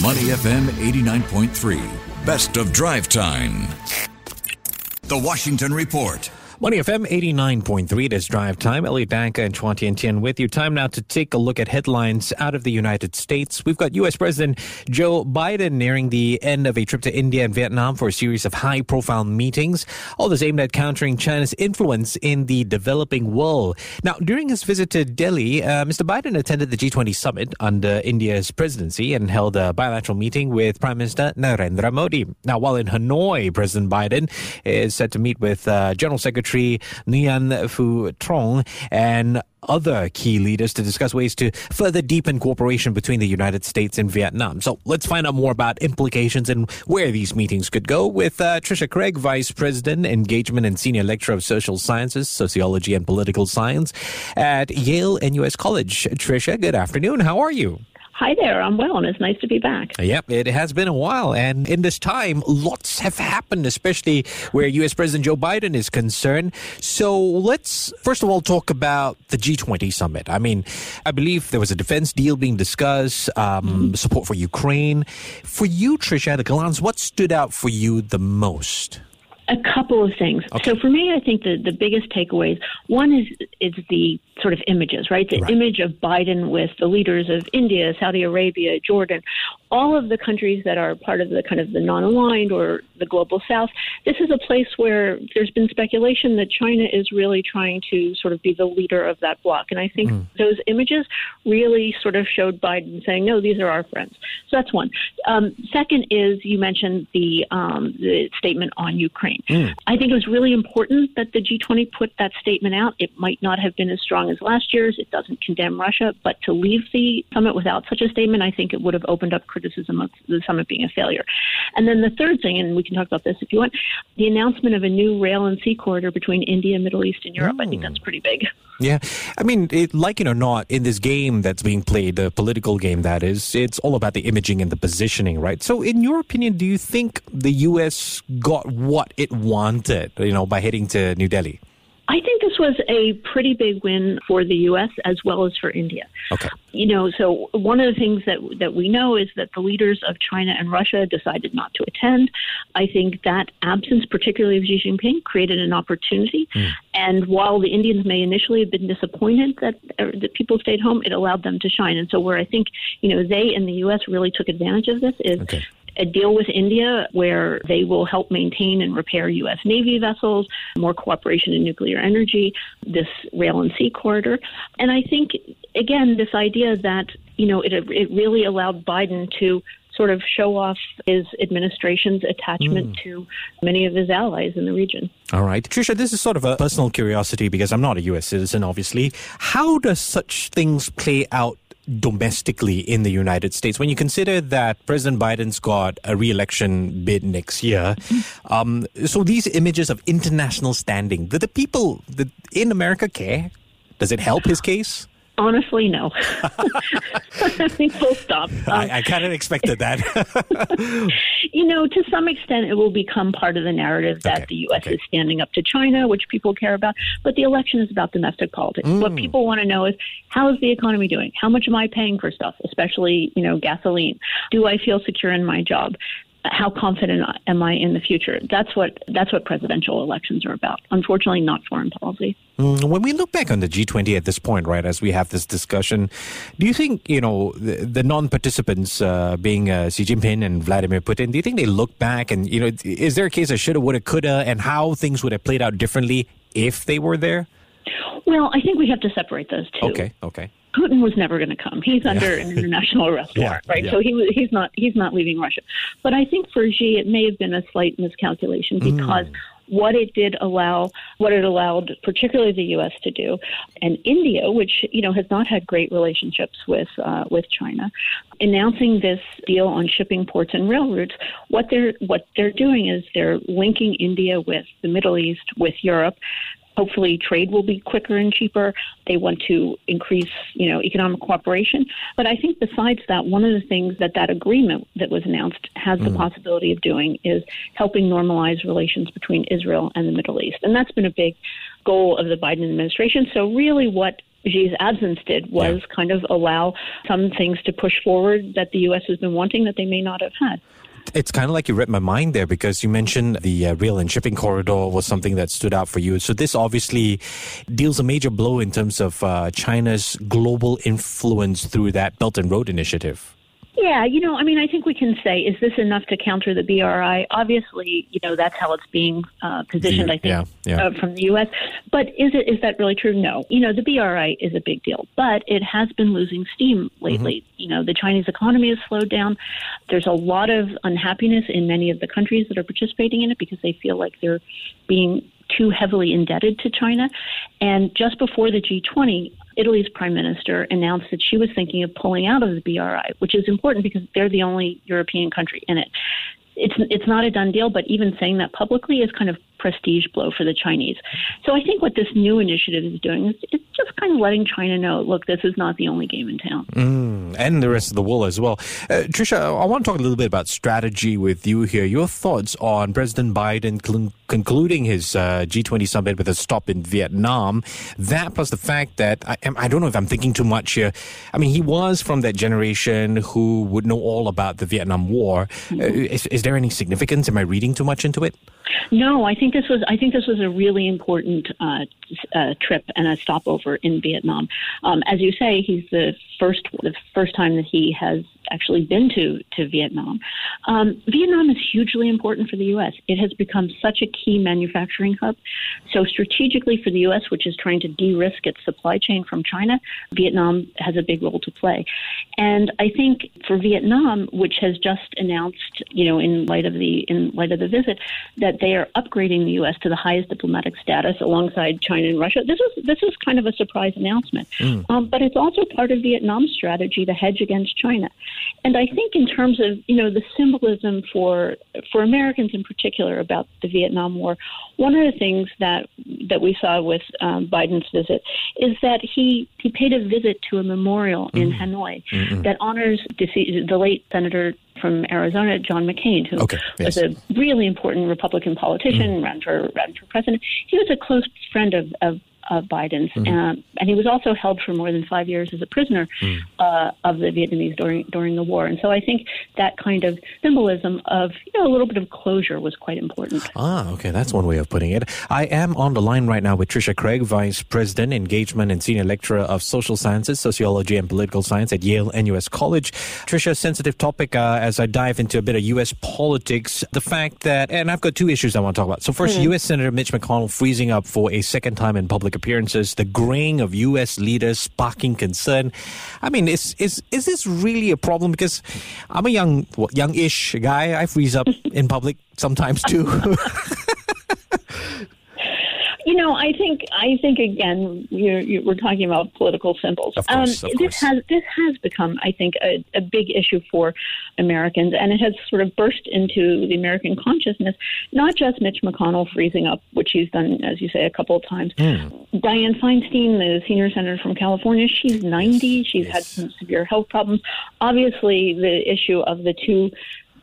Money FM 89.3. Best of drive time. The Washington Report. Money FM 89.3, it is drive time. Elliot Danker and Chua Tian Tian with you. Time now to take a look at headlines out of the United States. We've got U.S. President Joe Biden nearing the end of a trip to India and Vietnam for a series of high profile meetings, all this aimed at countering China's influence in the developing world. Now, during his visit to Delhi, uh, Mr. Biden attended the G20 summit under India's presidency and held a bilateral meeting with Prime Minister Narendra Modi. Now, while in Hanoi, President Biden is set to meet with uh, General Secretary Secretary Nguyen Phu Trong and other key leaders to discuss ways to further deepen cooperation between the United States and Vietnam. So let's find out more about implications and where these meetings could go with uh, Trisha Craig, Vice President, Engagement and Senior Lecturer of Social Sciences, Sociology and Political Science at Yale NUS College. Trisha, good afternoon. How are you? Hi there, I'm well, and it's nice to be back. Yep, it has been a while. And in this time, lots have happened, especially where U.S. President Joe Biden is concerned. So let's first of all talk about the G20 summit. I mean, I believe there was a defense deal being discussed, um, mm-hmm. support for Ukraine. For you, Trisha, at a glance, what stood out for you the most? A couple of things. Okay. So for me, I think the, the biggest takeaways one is is the sort of images, right? The right. image of Biden with the leaders of India, Saudi Arabia, Jordan, all of the countries that are part of the kind of the non-aligned or the global south. This is a place where there's been speculation that China is really trying to sort of be the leader of that bloc. And I think mm. those images really sort of showed Biden saying, no, these are our friends. So that's one. Um, second is you mentioned the, um, the statement on Ukraine. Mm. I think it was really important that the G20 put that statement out. It might not have been as strong as last year's. It doesn't condemn Russia, but to leave the summit without such a statement, I think it would have opened up criticism of the summit being a failure. And then the third thing, and we can talk about this if you want, the announcement of a new rail and sea corridor between India, Middle East, and Europe. Mm. I think that's pretty big. Yeah. I mean, it, like it or not, in this game that's being played, the political game that is, it's all about the imaging and the positioning, right? So, in your opinion, do you think the U.S. got what it wanted, you know, by heading to New Delhi? I think this was a pretty big win for the U.S. as well as for India. Okay. You know, so one of the things that that we know is that the leaders of China and Russia decided not to attend. I think that absence, particularly of Xi Jinping, created an opportunity. Mm. And while the Indians may initially have been disappointed that uh, that people stayed home, it allowed them to shine. And so, where I think you know they and the U.S. really took advantage of this is okay a deal with India where they will help maintain and repair U.S. Navy vessels, more cooperation in nuclear energy, this rail and sea corridor. And I think, again, this idea that, you know, it, it really allowed Biden to sort of show off his administration's attachment mm. to many of his allies in the region. All right. Trisha, this is sort of a personal curiosity because I'm not a U.S. citizen, obviously. How does such things play out domestically in the United States. When you consider that President Biden's got a re-election bid next year, mm-hmm. um, so these images of international standing, do the people in America care? Does it help his case? Honestly, no. I think full stop. Um, I, I kind of expected that. you know, to some extent, it will become part of the narrative that okay. the U.S. Okay. is standing up to China, which people care about. But the election is about domestic politics. Mm. What people want to know is how is the economy doing? How much am I paying for stuff, especially you know gasoline? Do I feel secure in my job? How confident am I in the future? That's what that's what presidential elections are about. Unfortunately, not foreign policy. Mm, when we look back on the G20 at this point, right, as we have this discussion, do you think you know the, the non-participants, uh, being uh, Xi Jinping and Vladimir Putin, do you think they look back and you know, is there a case of shoulda, woulda, coulda, and how things would have played out differently if they were there? Well, I think we have to separate those two. Okay. Okay. Putin was never going to come. He's under yeah. an international arrest warrant, yeah, right? Yeah. So he he's not he's not leaving Russia. But I think for Xi, it may have been a slight miscalculation mm. because. Mm. What it did allow, what it allowed, particularly the U.S. to do, and India, which you know has not had great relationships with uh, with China, announcing this deal on shipping ports and rail routes. What they're what they're doing is they're linking India with the Middle East, with Europe, Hopefully, trade will be quicker and cheaper. They want to increase, you know, economic cooperation. But I think besides that, one of the things that that agreement that was announced has mm. the possibility of doing is helping normalize relations between Israel and the Middle East, and that's been a big goal of the Biden administration. So, really, what Xi's absence did was yeah. kind of allow some things to push forward that the U.S. has been wanting that they may not have had. It's kind of like you read my mind there because you mentioned the uh, rail and shipping corridor was something that stood out for you. So this obviously deals a major blow in terms of uh, China's global influence through that Belt and Road Initiative. Yeah, you know, I mean, I think we can say, is this enough to counter the BRI? Obviously, you know, that's how it's being uh, positioned, I think, yeah, yeah. Uh, from the U.S. But is it is that really true? No. You know, the BRI is a big deal, but it has been losing steam lately. Mm-hmm. You know, the Chinese economy has slowed down. There's a lot of unhappiness in many of the countries that are participating in it because they feel like they're being too heavily indebted to China. And just before the G20, Italy's prime minister announced that she was thinking of pulling out of the BRI, which is important because they're the only European country in it. It's it's not a done deal, but even saying that publicly is kind of prestige blow for the Chinese. So I think what this new initiative is doing is it's just kind of letting China know, look, this is not the only game in town. Mm, and the rest of the world as well. Uh, Trisha, I want to talk a little bit about strategy with you here. Your thoughts on President Biden cl- concluding his uh, G20 summit with a stop in Vietnam. That plus the fact that I, I don't know if I'm thinking too much here. I mean, he was from that generation who would know all about the Vietnam War. Mm-hmm. Uh, is, is there any significance? Am I reading too much into it? No, I think this was I think this was a really important uh, uh, trip and a stopover in Vietnam. Um, as you say, he's the first the first time that he has actually been to to Vietnam. Um, Vietnam is hugely important for the U.S. It has become such a key manufacturing hub. So strategically for the U.S., which is trying to de-risk its supply chain from China, Vietnam has a big role to play. And I think for Vietnam, which has just announced, you know, in light of the in light of the visit, that they are upgrading the U.S. to the highest diplomatic status alongside China and Russia. This is this is kind of a surprise announcement, mm. um, but it's also part of Vietnam's strategy to hedge against China. And I think in terms of you know the symbolism for for Americans in particular about the Vietnam War, one of the things that that we saw with um, Biden's visit is that he he paid a visit to a memorial mm-hmm. in Hanoi mm-hmm. that honors the, the late Senator from Arizona, John McCain, who okay, yes. was a really important Republican politician, mm. ran for ran for president. He was a close friend of, of of Biden's, mm-hmm. um, and he was also held for more than five years as a prisoner mm. uh, of the Vietnamese during during the war. And so I think that kind of symbolism of you know a little bit of closure was quite important. Ah, okay, that's one way of putting it. I am on the line right now with Trisha Craig, Vice President, Engagement and Senior Lecturer of Social Sciences, Sociology and Political Science at Yale NUS College. Trisha, sensitive topic uh, as I dive into a bit of U.S. politics. The fact that, and I've got two issues I want to talk about. So 1st mm-hmm. U.S. Senator Mitch McConnell freezing up for a second time in public appearances, the graying of U.S. leaders sparking concern. I mean, is is is this really a problem? Because I'm a young, youngish guy. I freeze up in public sometimes too. You know, I think I think again, you're, you're, we're talking about political symbols. Of course, um, of this has this has become, I think, a, a, big issue for Americans, and it has sort of burst into the American consciousness. Not just Mitch McConnell freezing up, which he's done, as you say, a couple of times. Mm. Dianne Feinstein, the senior senator from California, she's 90. Yes. She's yes. had some severe health problems. Obviously, the issue of the two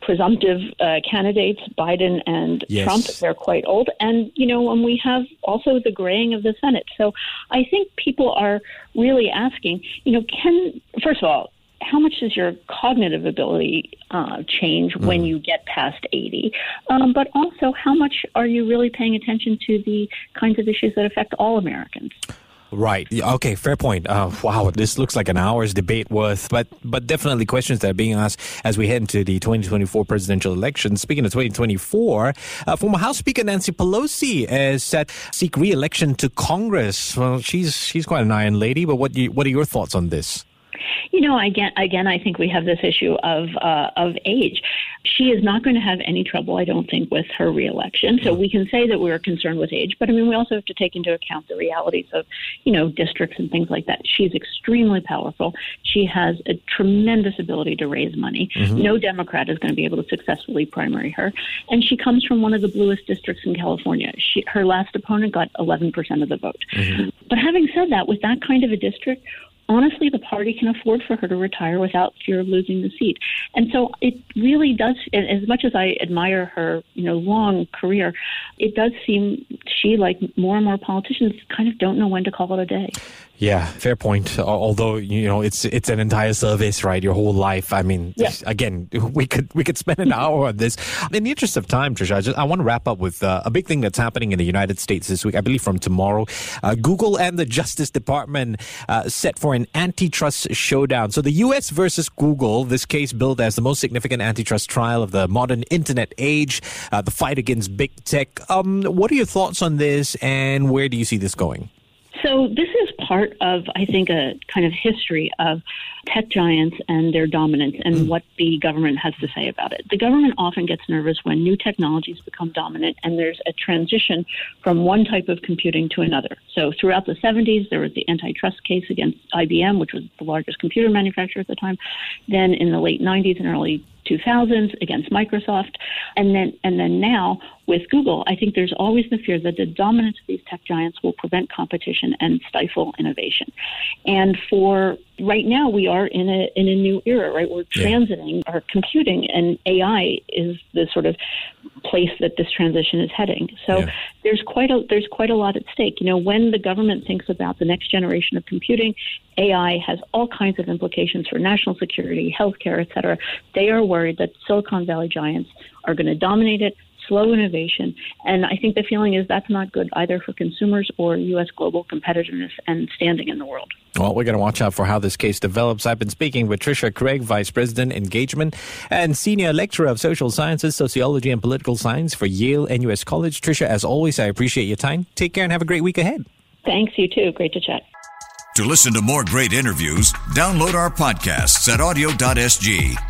presumptive uh, candidates, Biden and yes. Trump, they're quite old. And, you know, and we have also the graying of the Senate. So I think people are really asking, you know, can, first of all, how much does your cognitive ability uh, change mm. when you get past 80? Um, but also, how much are you really paying attention to the kinds of issues that affect all Americans? Right. Okay. Fair point. Uh, wow. This looks like an hour's debate worth, but but definitely questions that are being asked as we head into the 2024 presidential election. Speaking of 2024, uh, former House Speaker Nancy Pelosi is set seek re-election to Congress. Well, she's she's quite an iron lady. But what you, what are your thoughts on this? You know, again, again, I think we have this issue of uh, of age. She is not going to have any trouble, I don't think, with her reelection. So we can say that we're concerned with age, but I mean, we also have to take into account the realities of, you know, districts and things like that. She's extremely powerful. She has a tremendous ability to raise money. Mm-hmm. No Democrat is going to be able to successfully primary her, and she comes from one of the bluest districts in California. She, her last opponent got 11% of the vote. Mm-hmm. But having said that, with that kind of a district, honestly, the party can afford for her to retire without fear of losing the seat. And so it really does, as much as I admire her, you know, long career, it does seem she, like more and more politicians, kind of don't know when to call it a day. Yeah, fair point. Although you know it's it's an entire service, right? Your whole life. I mean, yeah. again, we could we could spend an hour on this. In the interest of time, Trisha, I, just, I want to wrap up with uh, a big thing that's happening in the United States this week. I believe from tomorrow, uh, Google and the Justice Department uh, set for an antitrust showdown. So the U.S. versus Google. This case billed as the most significant antitrust trial of the modern internet age. Uh, the fight against big tech. Um, what are your thoughts on this, and where do you see this going? So, this is part of, I think, a kind of history of tech giants and their dominance and mm. what the government has to say about it. The government often gets nervous when new technologies become dominant and there's a transition from one type of computing to another. So, throughout the 70s, there was the antitrust case against IBM, which was the largest computer manufacturer at the time. Then, in the late 90s and early 2000s against Microsoft, and then and then now with Google, I think there's always the fear that the dominance of these tech giants will prevent competition and stifle innovation. And for right now, we are in a in a new era, right? We're transiting yeah. our computing, and AI is the sort of place that this transition is heading. So yeah. there's quite a there's quite a lot at stake. You know, when the government thinks about the next generation of computing, AI has all kinds of implications for national security, healthcare, et cetera. They are worried that Silicon Valley giants are going to dominate it, slow innovation. And I think the feeling is that's not good either for consumers or U.S. global competitiveness and standing in the world. Well, we're going to watch out for how this case develops. I've been speaking with Trisha Craig, Vice President Engagement and Senior Lecturer of Social Sciences, Sociology and Political Science for Yale NUS College. Trisha, as always, I appreciate your time. Take care and have a great week ahead. Thanks, you too. Great to chat. To listen to more great interviews, download our podcasts at awedio.sg